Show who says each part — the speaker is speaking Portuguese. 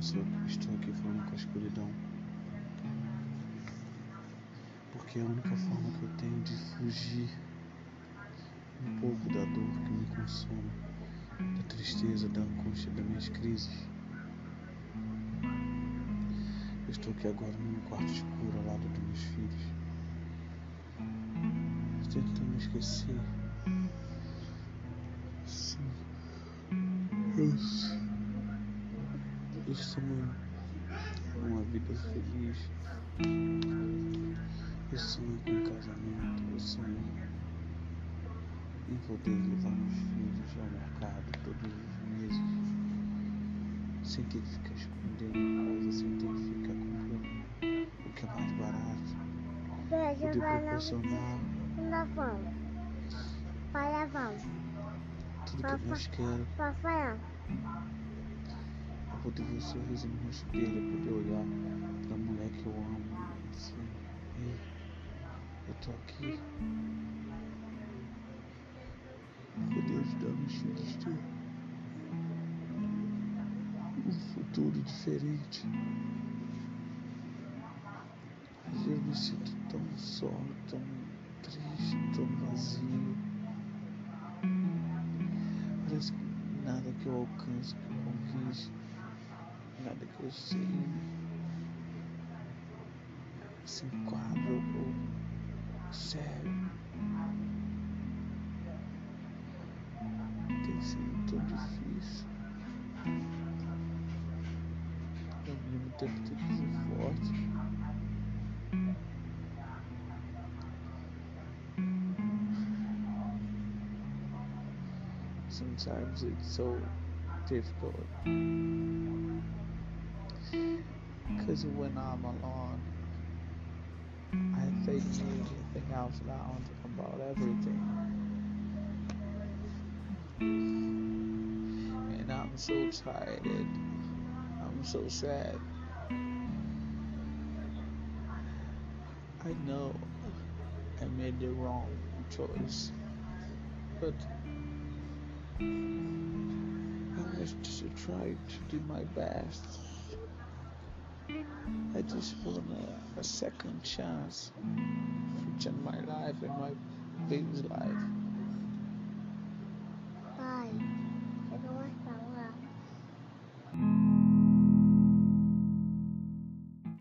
Speaker 1: só estou aqui falando com a escuridão. Porque é a única forma que eu tenho de fugir um pouco da dor que me consome, da tristeza, da angústia, das minhas crises. Eu estou aqui agora no meu quarto escuro ao lado dos meus filhos. Tentando esquecer. Sim. Eu, eu sonho uma vida feliz. Eu sonho com um casamento. Eu sonho em poder levar meus filhos ao mercado todos os meses. Sem ter que ficar escondendo coisas, sem ter que ficar comprando o que é mais barato. Poder proporcionar tudo que.
Speaker 2: Papai,
Speaker 1: Pra poder ver o sorriso no rosto dele, poder olhar pra mulher que eu amo dizer, ei, eu tô aqui. Poder ajudar meus filhos a ter um futuro diferente. Mas eu me sinto tão só, tão triste, tão vazio. Parece que nada que eu alcance, que eu conquiste, nada que eu sei se enquadra ou serve. Tem sido tão difícil. Ao mesmo tempo tem ser forte. Sometimes it's so difficult because when I'm alone, I think anything out loud about everything. And I'm so tired. I'm so sad. I know I made the wrong choice, but I just try to do my best. Just want a, a second chance change my life and my baby's life.